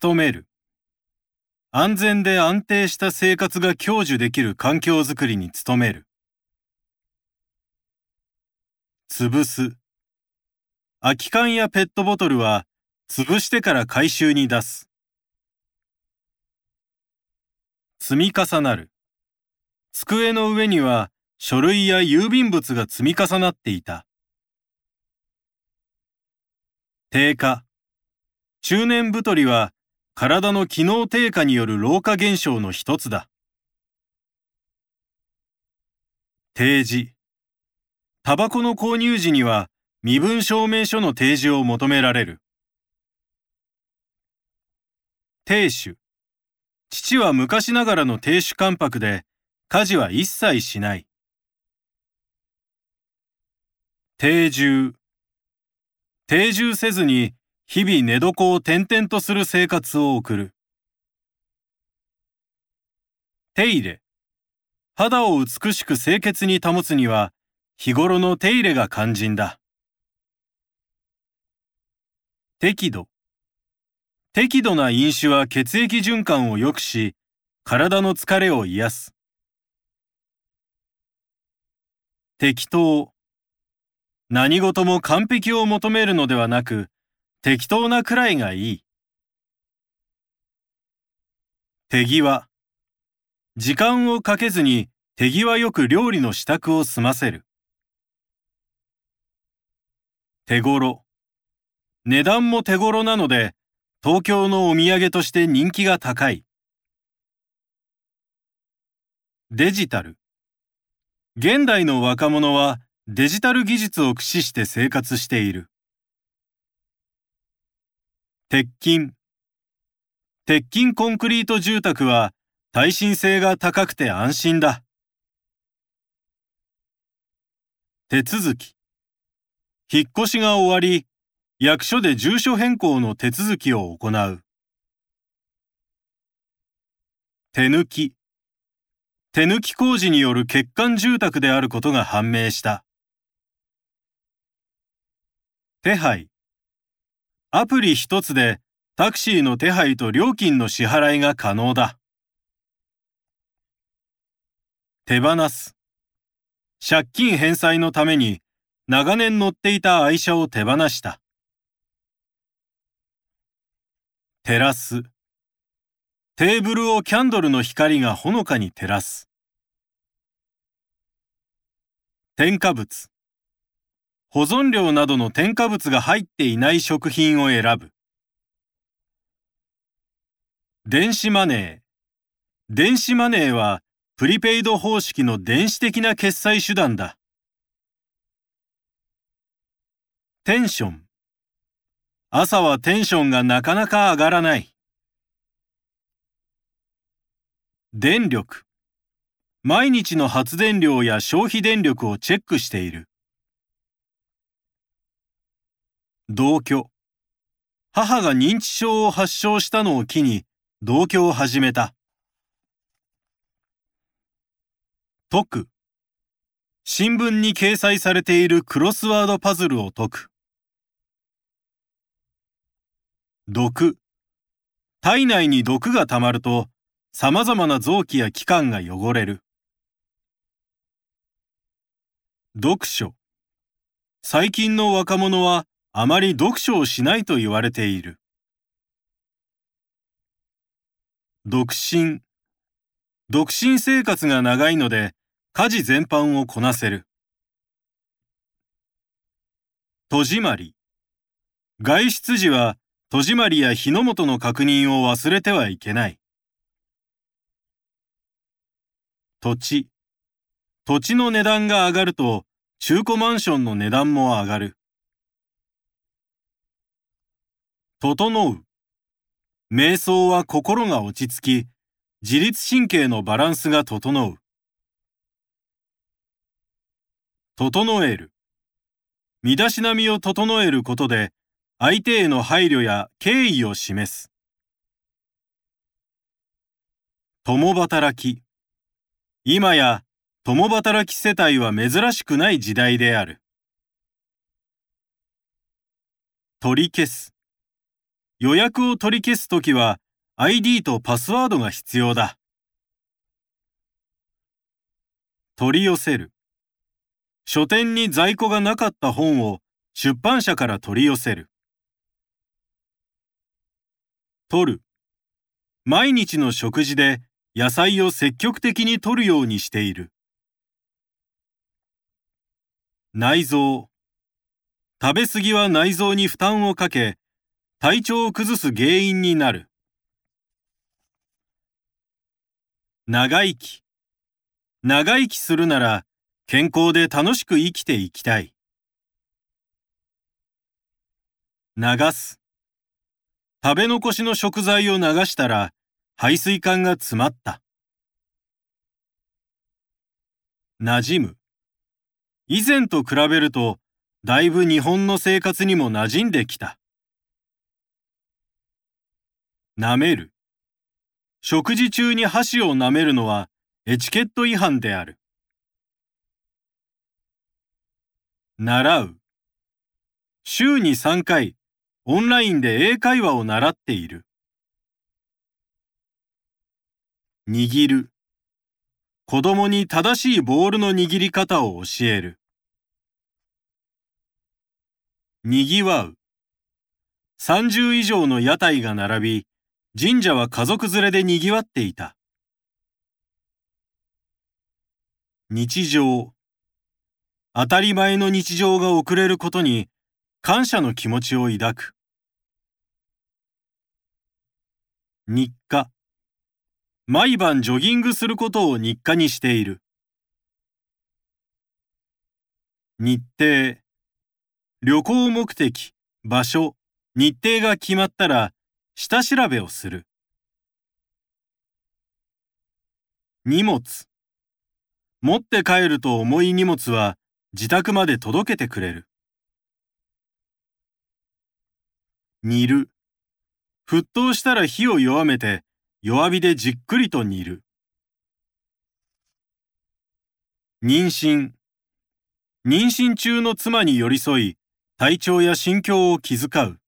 努める。安全で安定した生活が享受できる環境づくりに努める。潰す。空き缶やペットボトルは潰してから回収に出す。積み重なる。机の上には書類や郵便物が積み重なっていた。低下。中年太りは体の機能低下による老化現象の一つだ。提示。タバコの購入時には身分証明書の提示を求められる。亭主。父は昔ながらの亭主関白で、家事は一切しない。定住。定住せずに、日々寝床を転々とする生活を送る。手入れ。肌を美しく清潔に保つには、日頃の手入れが肝心だ。適度。適度な飲酒は血液循環を良くし、体の疲れを癒す。適当。何事も完璧を求めるのではなく、適当なくらいがいい。手際。時間をかけずに手際よく料理の支度を済ませる。手頃。値段も手頃なので、東京のお土産として人気が高い。デジタル。現代の若者はデジタル技術を駆使して生活している。鉄筋。鉄筋コンクリート住宅は耐震性が高くて安心だ。手続き。引っ越しが終わり、役所で住所変更の手続きを行う。手抜き。手抜き工事による欠陥住宅であることが判明した。手配。アプリ一つでタクシーの手配と料金の支払いが可能だ。手放す。借金返済のために長年乗っていた愛車を手放した。照らす。テーブルをキャンドルの光がほのかに照らす。添加物。保存料などの添加物が入っていない食品を選ぶ。電子マネー。電子マネーはプリペイド方式の電子的な決済手段だ。テンション。朝はテンションがなかなか上がらない。電力。毎日の発電量や消費電力をチェックしている。同居。母が認知症を発症したのを機に同居を始めた。解く。新聞に掲載されているクロスワードパズルを解く。毒。体内に毒が溜まると、様々な臓器や器官が汚れる。読書。最近の若者はあまり読書をしないと言われている。独身。独身生活が長いので、家事全般をこなせる。戸締まり。外出時は戸締まりや火の元の確認を忘れてはいけない。土地。土地の値段が上がると、中古マンションの値段も上がる。整う。瞑想は心が落ち着き、自律神経のバランスが整う。整える。身だしなみを整えることで、相手への配慮や敬意を示す。共働き。今や共働き世帯は珍しくない時代である。取り消す。予約を取り消すときは ID とパスワードが必要だ。取り寄せる。書店に在庫がなかった本を出版社から取り寄せる。取る。毎日の食事で野菜を積極的に摂るようにしている。内臓。食べ過ぎは内臓に負担をかけ、体調を崩す原因になる。長生き。長生きするなら、健康で楽しく生きていきたい。流す。食べ残しの食材を流したら、排水管が詰まった。馴染む。以前と比べると、だいぶ日本の生活にも馴染んできた。舐める。食事中に箸を舐めるのはエチケット違反である。習う。週に3回、オンラインで英会話を習っている。握る。子供に正しいボールの握り方を教える。にぎわう。30以上の屋台が並び、神社は家族連れでにぎわっていた。日常。当たり前の日常が遅れることに感謝の気持ちを抱く。日課。毎晩ジョギングすることを日課にしている。日程。旅行目的、場所、日程が決まったら、下調べをする。荷物。持って帰ると重い荷物は自宅まで届けてくれる。煮る。沸騰したら火を弱めて弱火でじっくりと煮る。妊娠。妊娠中の妻に寄り添い、体調や心境を気遣う。